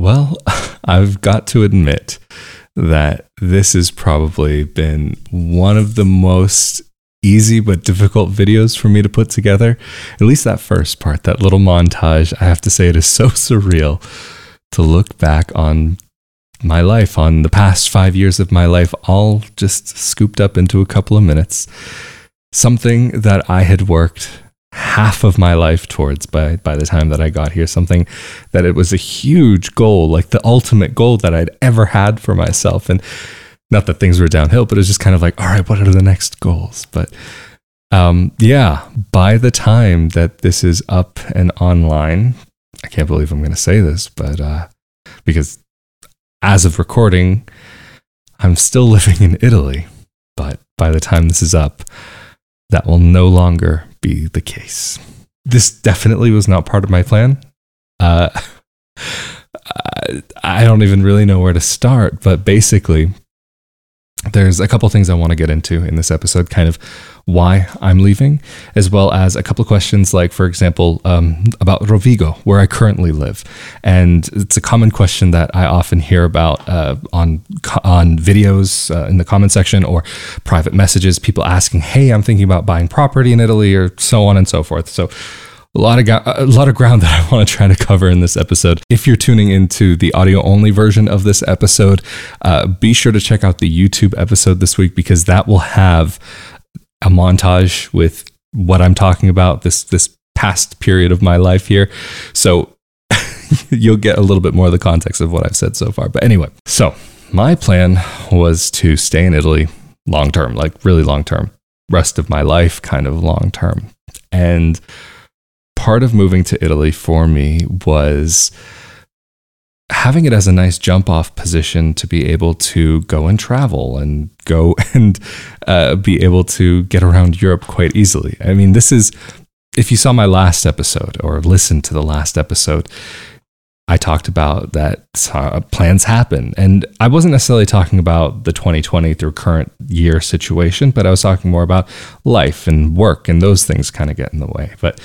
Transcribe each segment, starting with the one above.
Well, I've got to admit that this has probably been one of the most easy but difficult videos for me to put together. At least that first part, that little montage, I have to say it is so surreal to look back on my life, on the past five years of my life, all just scooped up into a couple of minutes. Something that I had worked half of my life towards by by the time that I got here something that it was a huge goal like the ultimate goal that I'd ever had for myself. And not that things were downhill but it was just kind of like all right what are the next goals? But um yeah by the time that this is up and online I can't believe I'm going to say this but uh because as of recording I'm still living in Italy. But by the time this is up that will no longer be the case. This definitely was not part of my plan. Uh, I don't even really know where to start, but basically, there's a couple things I want to get into in this episode, kind of why I'm leaving, as well as a couple questions, like, for example, um, about Rovigo, where I currently live. And it's a common question that I often hear about uh, on, on videos uh, in the comment section or private messages, people asking, Hey, I'm thinking about buying property in Italy, or so on and so forth. So, a lot of a lot of ground that I want to try to cover in this episode. If you're tuning into the audio only version of this episode, uh, be sure to check out the YouTube episode this week because that will have a montage with what I'm talking about this this past period of my life here. So you'll get a little bit more of the context of what I've said so far. But anyway, so my plan was to stay in Italy long term, like really long term, rest of my life kind of long term. And part of moving to Italy for me was having it as a nice jump off position to be able to go and travel and go and uh, be able to get around Europe quite easily. I mean, this is, if you saw my last episode or listened to the last episode, I talked about that uh, plans happen. And I wasn't necessarily talking about the 2020 through current year situation, but I was talking more about life and work and those things kind of get in the way. But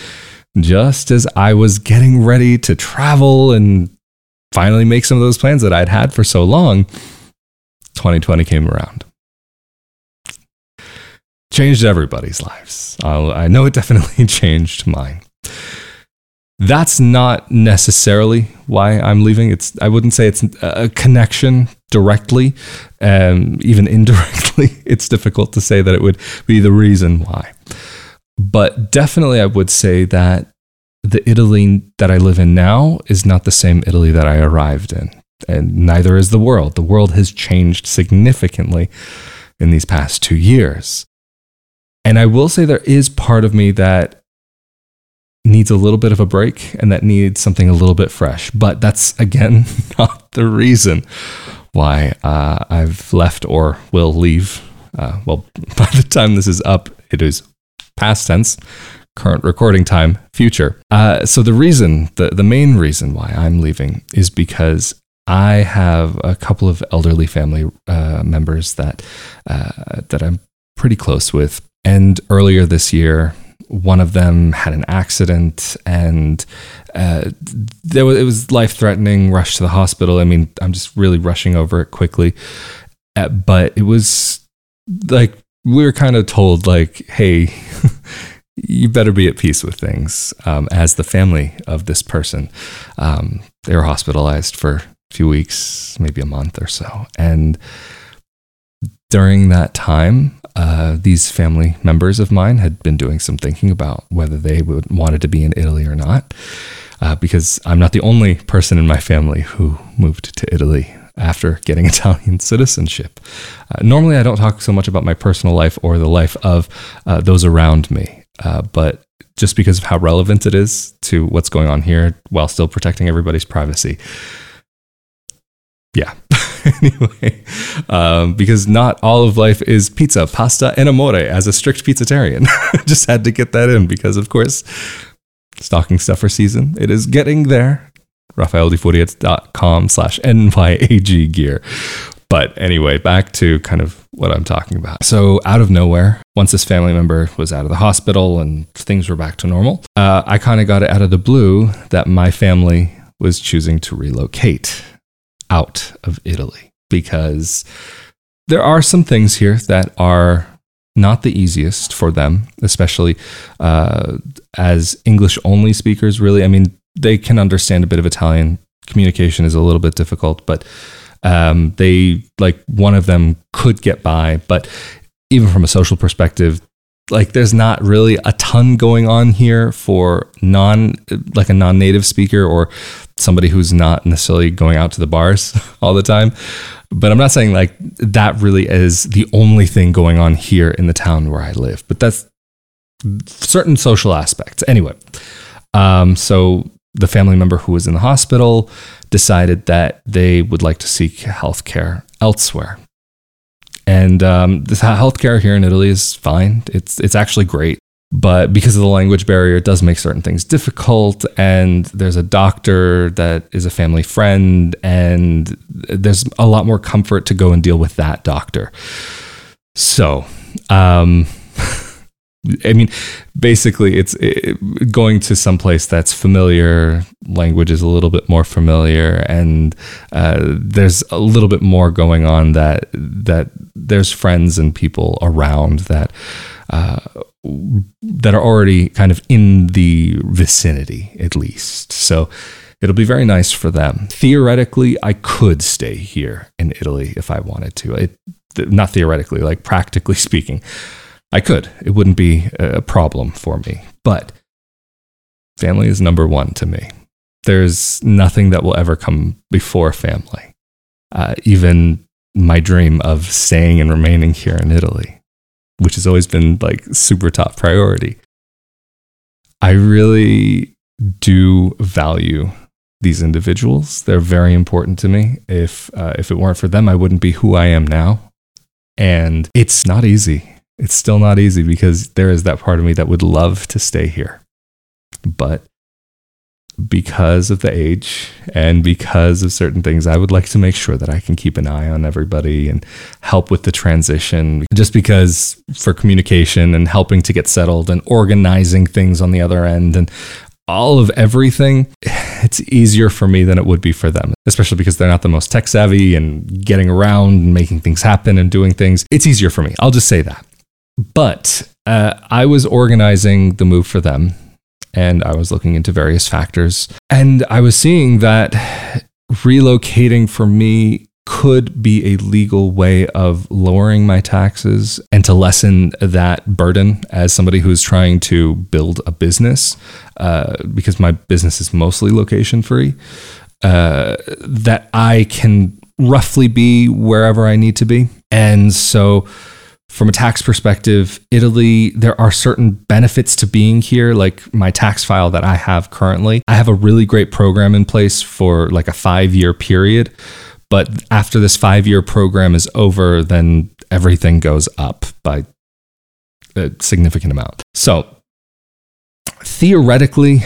just as I was getting ready to travel and finally make some of those plans that I'd had for so long, 2020 came around. Changed everybody's lives. I'll, i know it definitely changed mine. That's not necessarily why I'm leaving. It's I wouldn't say it's a connection directly, um, even indirectly. It's difficult to say that it would be the reason why. But definitely, I would say that the Italy that I live in now is not the same Italy that I arrived in. And neither is the world. The world has changed significantly in these past two years. And I will say there is part of me that needs a little bit of a break and that needs something a little bit fresh. But that's, again, not the reason why uh, I've left or will leave. Uh, well, by the time this is up, it is past tense, current recording time, future. Uh, so the reason, the, the main reason why I'm leaving is because I have a couple of elderly family uh, members that uh, that I'm pretty close with, and earlier this year, one of them had an accident, and uh, there was, it was life threatening. Rushed to the hospital. I mean, I'm just really rushing over it quickly, uh, but it was like we were kind of told like, hey. you better be at peace with things um, as the family of this person. Um, they were hospitalized for a few weeks, maybe a month or so. And during that time, uh, these family members of mine had been doing some thinking about whether they would wanted to be in Italy or not. Uh, because I'm not the only person in my family who moved to Italy after getting Italian citizenship. Uh, normally, I don't talk so much about my personal life or the life of uh, those around me. Uh, but just because of how relevant it is to what's going on here while still protecting everybody's privacy. Yeah. anyway, um, because not all of life is pizza, pasta, and amore as a strict pizzatarian. just had to get that in because, of course, stocking stuffer season. It is getting there. RafaelDiFuria.com slash NYAG gear. But anyway, back to kind of what I'm talking about. So, out of nowhere, once this family member was out of the hospital and things were back to normal, uh, I kind of got it out of the blue that my family was choosing to relocate out of Italy because there are some things here that are not the easiest for them, especially uh, as English only speakers. Really, I mean, they can understand a bit of Italian. Communication is a little bit difficult, but um, they like one of them could get by. But even from a social perspective, like there's not really a ton going on here for non like a non-native speaker or somebody who's not necessarily going out to the bars all the time but i'm not saying like that really is the only thing going on here in the town where i live but that's certain social aspects anyway um, so the family member who was in the hospital decided that they would like to seek health care elsewhere and um, the healthcare here in Italy is fine. It's it's actually great, but because of the language barrier, it does make certain things difficult. And there's a doctor that is a family friend, and there's a lot more comfort to go and deal with that doctor. So, um, I mean, basically, it's it, going to some place that's familiar. Language is a little bit more familiar, and uh, there's a little bit more going on. That that there's friends and people around that uh, that are already kind of in the vicinity, at least. So it'll be very nice for them. Theoretically, I could stay here in Italy if I wanted to. It, not theoretically, like practically speaking. I could. It wouldn't be a problem for me. But family is number one to me. There's nothing that will ever come before family. Uh, even my dream of staying and remaining here in Italy, which has always been like super top priority. I really do value these individuals. They're very important to me. If uh, if it weren't for them, I wouldn't be who I am now. And it's not easy it's still not easy because there is that part of me that would love to stay here. But because of the age and because of certain things, I would like to make sure that I can keep an eye on everybody and help with the transition. Just because for communication and helping to get settled and organizing things on the other end and all of everything, it's easier for me than it would be for them, especially because they're not the most tech savvy and getting around and making things happen and doing things. It's easier for me. I'll just say that. But uh, I was organizing the move for them and I was looking into various factors. And I was seeing that relocating for me could be a legal way of lowering my taxes and to lessen that burden as somebody who's trying to build a business, uh, because my business is mostly location free, uh, that I can roughly be wherever I need to be. And so, from a tax perspective, Italy, there are certain benefits to being here, like my tax file that I have currently. I have a really great program in place for like a five year period. But after this five year program is over, then everything goes up by a significant amount. So theoretically,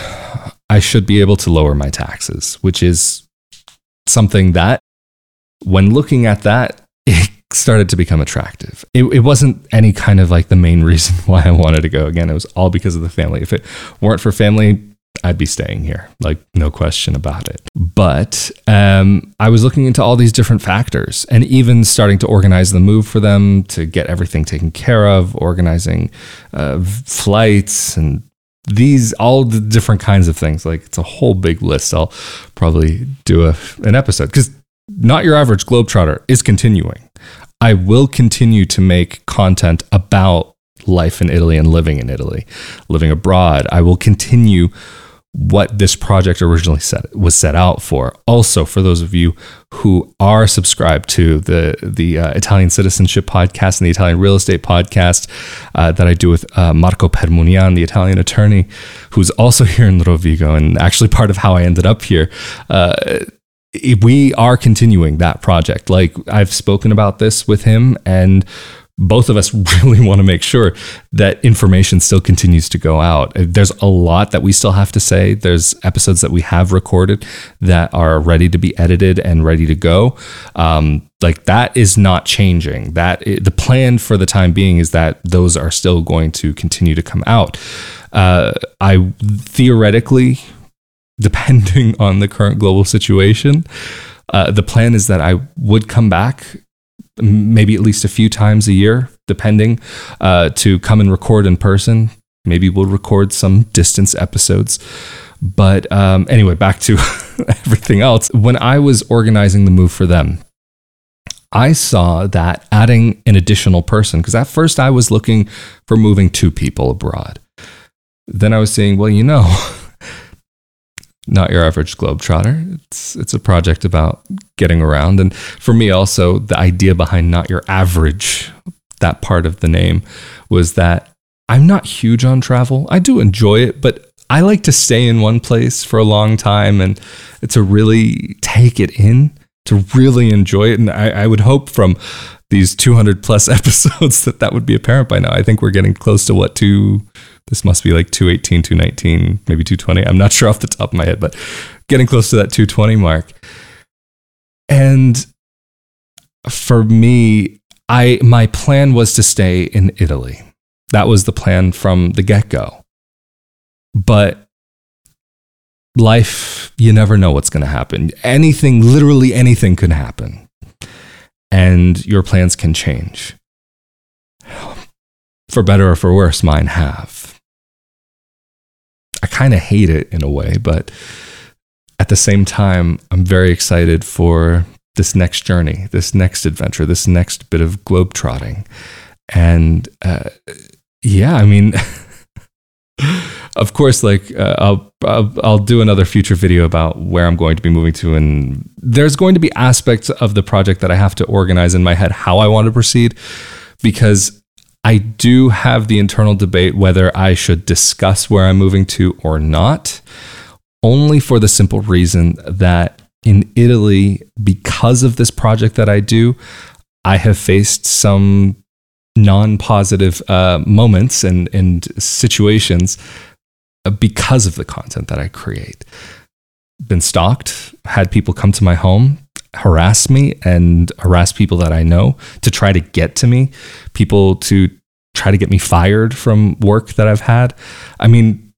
I should be able to lower my taxes, which is something that when looking at that, it started to become attractive. It, it wasn't any kind of like the main reason why I wanted to go. Again, it was all because of the family. If it weren't for family, I'd be staying here, like no question about it. But um, I was looking into all these different factors and even starting to organize the move for them to get everything taken care of, organizing uh, flights and these all the different kinds of things. Like it's a whole big list. I'll probably do a, an episode because not your average globetrotter is continuing. I will continue to make content about life in Italy and living in Italy, living abroad. I will continue what this project originally set was set out for. Also, for those of you who are subscribed to the the uh, Italian Citizenship podcast and the Italian Real Estate podcast uh, that I do with uh, Marco Permunian, the Italian attorney, who's also here in Rovigo and actually part of how I ended up here uh, we are continuing that project. Like I've spoken about this with him, and both of us really want to make sure that information still continues to go out. There's a lot that we still have to say. There's episodes that we have recorded that are ready to be edited and ready to go. Um, like that is not changing. That the plan for the time being is that those are still going to continue to come out. Uh, I theoretically depending on the current global situation. Uh, the plan is that I would come back maybe at least a few times a year, depending, uh, to come and record in person. Maybe we'll record some distance episodes. But um, anyway, back to everything else. When I was organizing the move for them, I saw that adding an additional person, because at first I was looking for moving two people abroad. Then I was saying, well, you know, not your average globetrotter. It's it's a project about getting around, and for me also, the idea behind not your average, that part of the name, was that I'm not huge on travel. I do enjoy it, but I like to stay in one place for a long time and to really take it in, to really enjoy it. And I, I would hope from these 200 plus episodes that that would be apparent by now. I think we're getting close to what to this must be like 218, 219, maybe 220. I'm not sure off the top of my head, but getting close to that 220 mark. And for me, I my plan was to stay in Italy. That was the plan from the get-go. But life, you never know what's going to happen. Anything, literally anything can happen. And your plans can change. For better or for worse, mine have. I kind of hate it in a way, but at the same time, I'm very excited for this next journey, this next adventure, this next bit of globetrotting. And uh, yeah, I mean, of course, like uh, I'll, I'll, I'll do another future video about where I'm going to be moving to, and there's going to be aspects of the project that I have to organize in my head how I want to proceed, because I do have the internal debate whether I should discuss where I'm moving to or not, only for the simple reason that in Italy, because of this project that I do, I have faced some non positive uh, moments and, and situations uh, because of the content that I create. Been stalked, had people come to my home, harass me and harass people that I know to try to get to me, people to try to get me fired from work that I've had. I mean,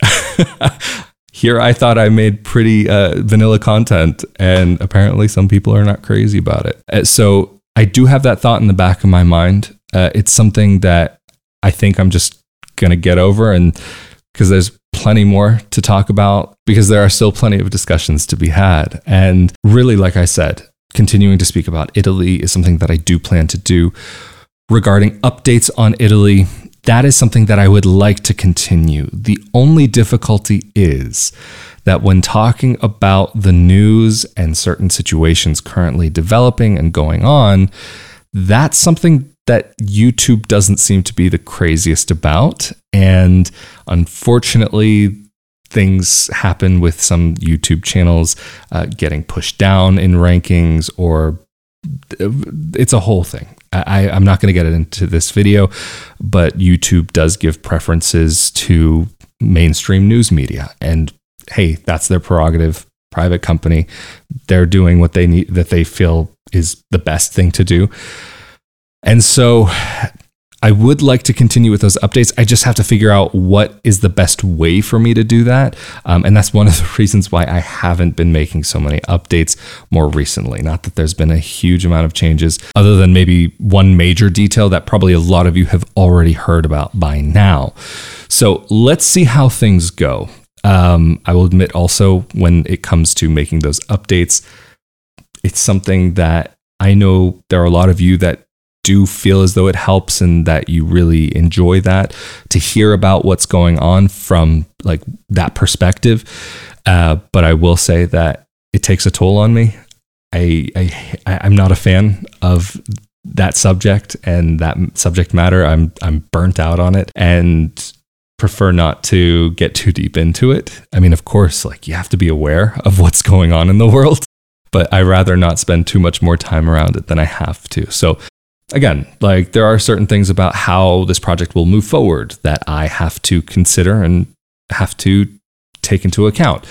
here I thought I made pretty uh, vanilla content, and apparently some people are not crazy about it. Uh, so I do have that thought in the back of my mind. Uh, it's something that I think I'm just going to get over, and because there's plenty more to talk about, because there are still plenty of discussions to be had. And really, like I said, continuing to speak about Italy is something that I do plan to do regarding updates on Italy. That is something that I would like to continue. The only difficulty is that when talking about the news and certain situations currently developing and going on, that's something that YouTube doesn't seem to be the craziest about. And unfortunately, things happen with some YouTube channels uh, getting pushed down in rankings, or it's a whole thing. I, I'm not going to get it into this video, but YouTube does give preferences to mainstream news media. And hey, that's their prerogative, private company. They're doing what they need, that they feel is the best thing to do. And so I would like to continue with those updates. I just have to figure out what is the best way for me to do that. Um, and that's one of the reasons why I haven't been making so many updates more recently. Not that there's been a huge amount of changes, other than maybe one major detail that probably a lot of you have already heard about by now. So let's see how things go. Um, I will admit also, when it comes to making those updates, it's something that I know there are a lot of you that do feel as though it helps and that you really enjoy that to hear about what's going on from like that perspective. Uh, but I will say that it takes a toll on me. I, I I'm not a fan of that subject and that subject matter. I'm I'm burnt out on it and prefer not to get too deep into it. I mean, of course, like you have to be aware of what's going on in the world, but I rather not spend too much more time around it than I have to. So again, like there are certain things about how this project will move forward that I have to consider and have to take into account.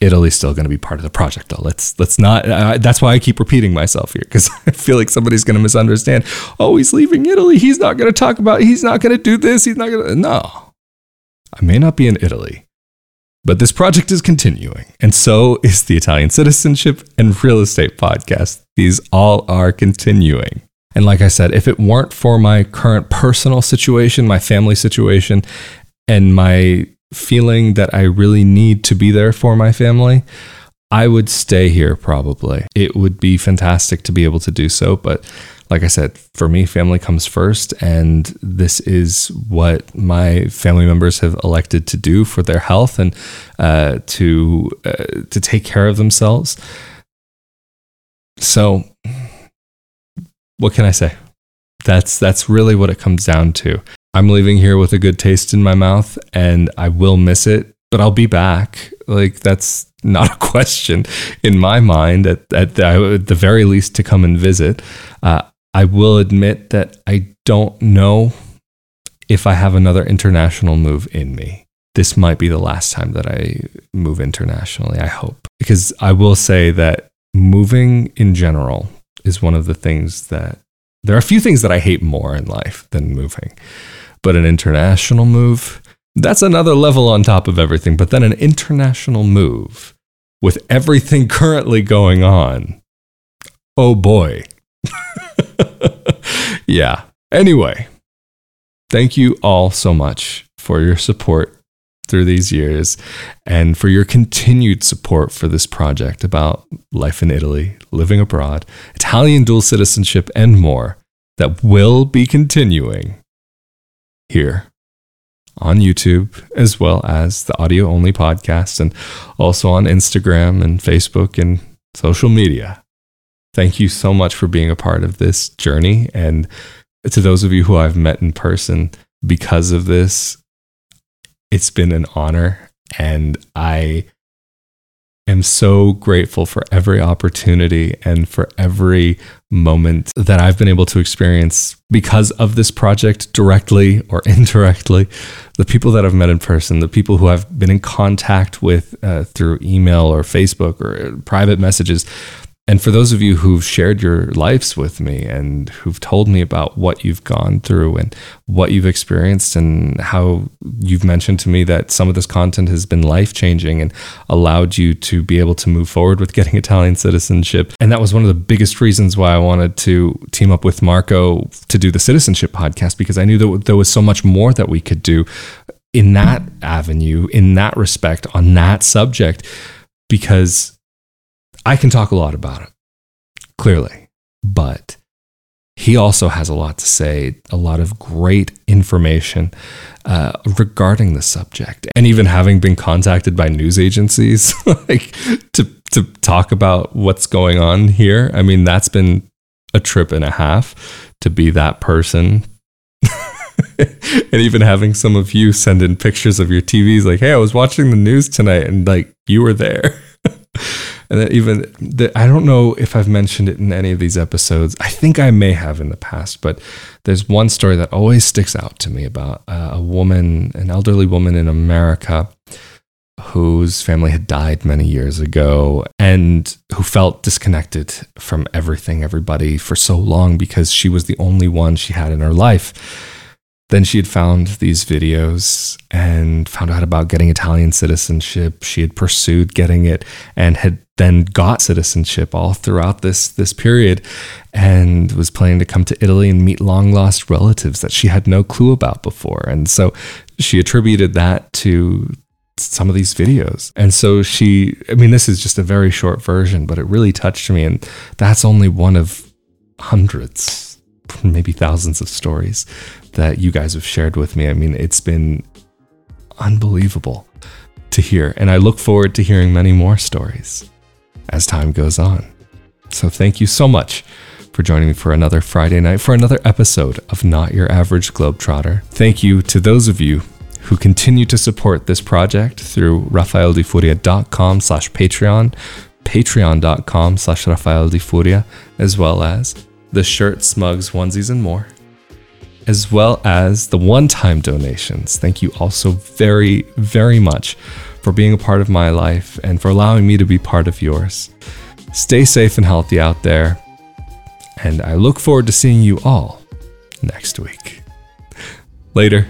Italy's still going to be part of the project, though. Let's let's not. Uh, that's why I keep repeating myself here because I feel like somebody's going to misunderstand. Oh, he's leaving Italy. He's not going to talk about. He's not going to do this. He's not going to. No, I may not be in Italy, But this project is continuing, and so is the Italian Citizenship and Real Estate Podcast. These all are continuing. And like I said, if it weren't for my current personal situation, my family situation, and my feeling that I really need to be there for my family, I would stay here probably. It would be fantastic to be able to do so. But like I said, for me, family comes first. And this is what my family members have elected to do for their health and uh, to, uh, to take care of themselves. So, what can I say? That's, that's really what it comes down to. I'm leaving here with a good taste in my mouth and I will miss it, but I'll be back. Like, that's not a question in my mind, at, at, the, at the very least, to come and visit. Uh, I will admit that I don't know if I have another international move in me. This might be the last time that I move internationally, I hope. Because I will say that moving in general is one of the things that there are a few things that I hate more in life than moving. But an international move, that's another level on top of everything. But then an international move with everything currently going on, oh boy. yeah. Anyway, thank you all so much for your support through these years and for your continued support for this project about life in Italy, living abroad, Italian dual citizenship, and more that will be continuing here on YouTube, as well as the audio only podcast, and also on Instagram and Facebook and social media. Thank you so much for being a part of this journey. And to those of you who I've met in person because of this, it's been an honor. And I am so grateful for every opportunity and for every moment that I've been able to experience because of this project directly or indirectly. The people that I've met in person, the people who I've been in contact with uh, through email or Facebook or private messages, and for those of you who've shared your lives with me and who've told me about what you've gone through and what you've experienced, and how you've mentioned to me that some of this content has been life changing and allowed you to be able to move forward with getting Italian citizenship. And that was one of the biggest reasons why I wanted to team up with Marco to do the citizenship podcast because I knew that there was so much more that we could do in that avenue, in that respect, on that subject. Because I can talk a lot about it, clearly, but he also has a lot to say, a lot of great information uh, regarding the subject, and even having been contacted by news agencies like to to talk about what's going on here. I mean, that's been a trip and a half to be that person. and even having some of you send in pictures of your TVs, like, "Hey, I was watching the news tonight, and like you were there." And then even I don't know if I've mentioned it in any of these episodes. I think I may have in the past, but there's one story that always sticks out to me about uh, a woman, an elderly woman in America whose family had died many years ago and who felt disconnected from everything, everybody for so long because she was the only one she had in her life. Then she had found these videos and found out about getting Italian citizenship. She had pursued getting it and had then got citizenship all throughout this this period and was planning to come to Italy and meet long lost relatives that she had no clue about before. And so she attributed that to some of these videos. And so she I mean this is just a very short version, but it really touched me and that's only one of hundreds maybe thousands of stories that you guys have shared with me. I mean, it's been unbelievable to hear. And I look forward to hearing many more stories as time goes on. So thank you so much for joining me for another Friday night for another episode of Not Your Average Globetrotter. Thank you to those of you who continue to support this project through rafaeldifuria.com slash patreon, patreon.com slash rafaeldifuria, as well as the shirts, mugs, onesies, and more, as well as the one time donations. Thank you also very, very much for being a part of my life and for allowing me to be part of yours. Stay safe and healthy out there, and I look forward to seeing you all next week. Later.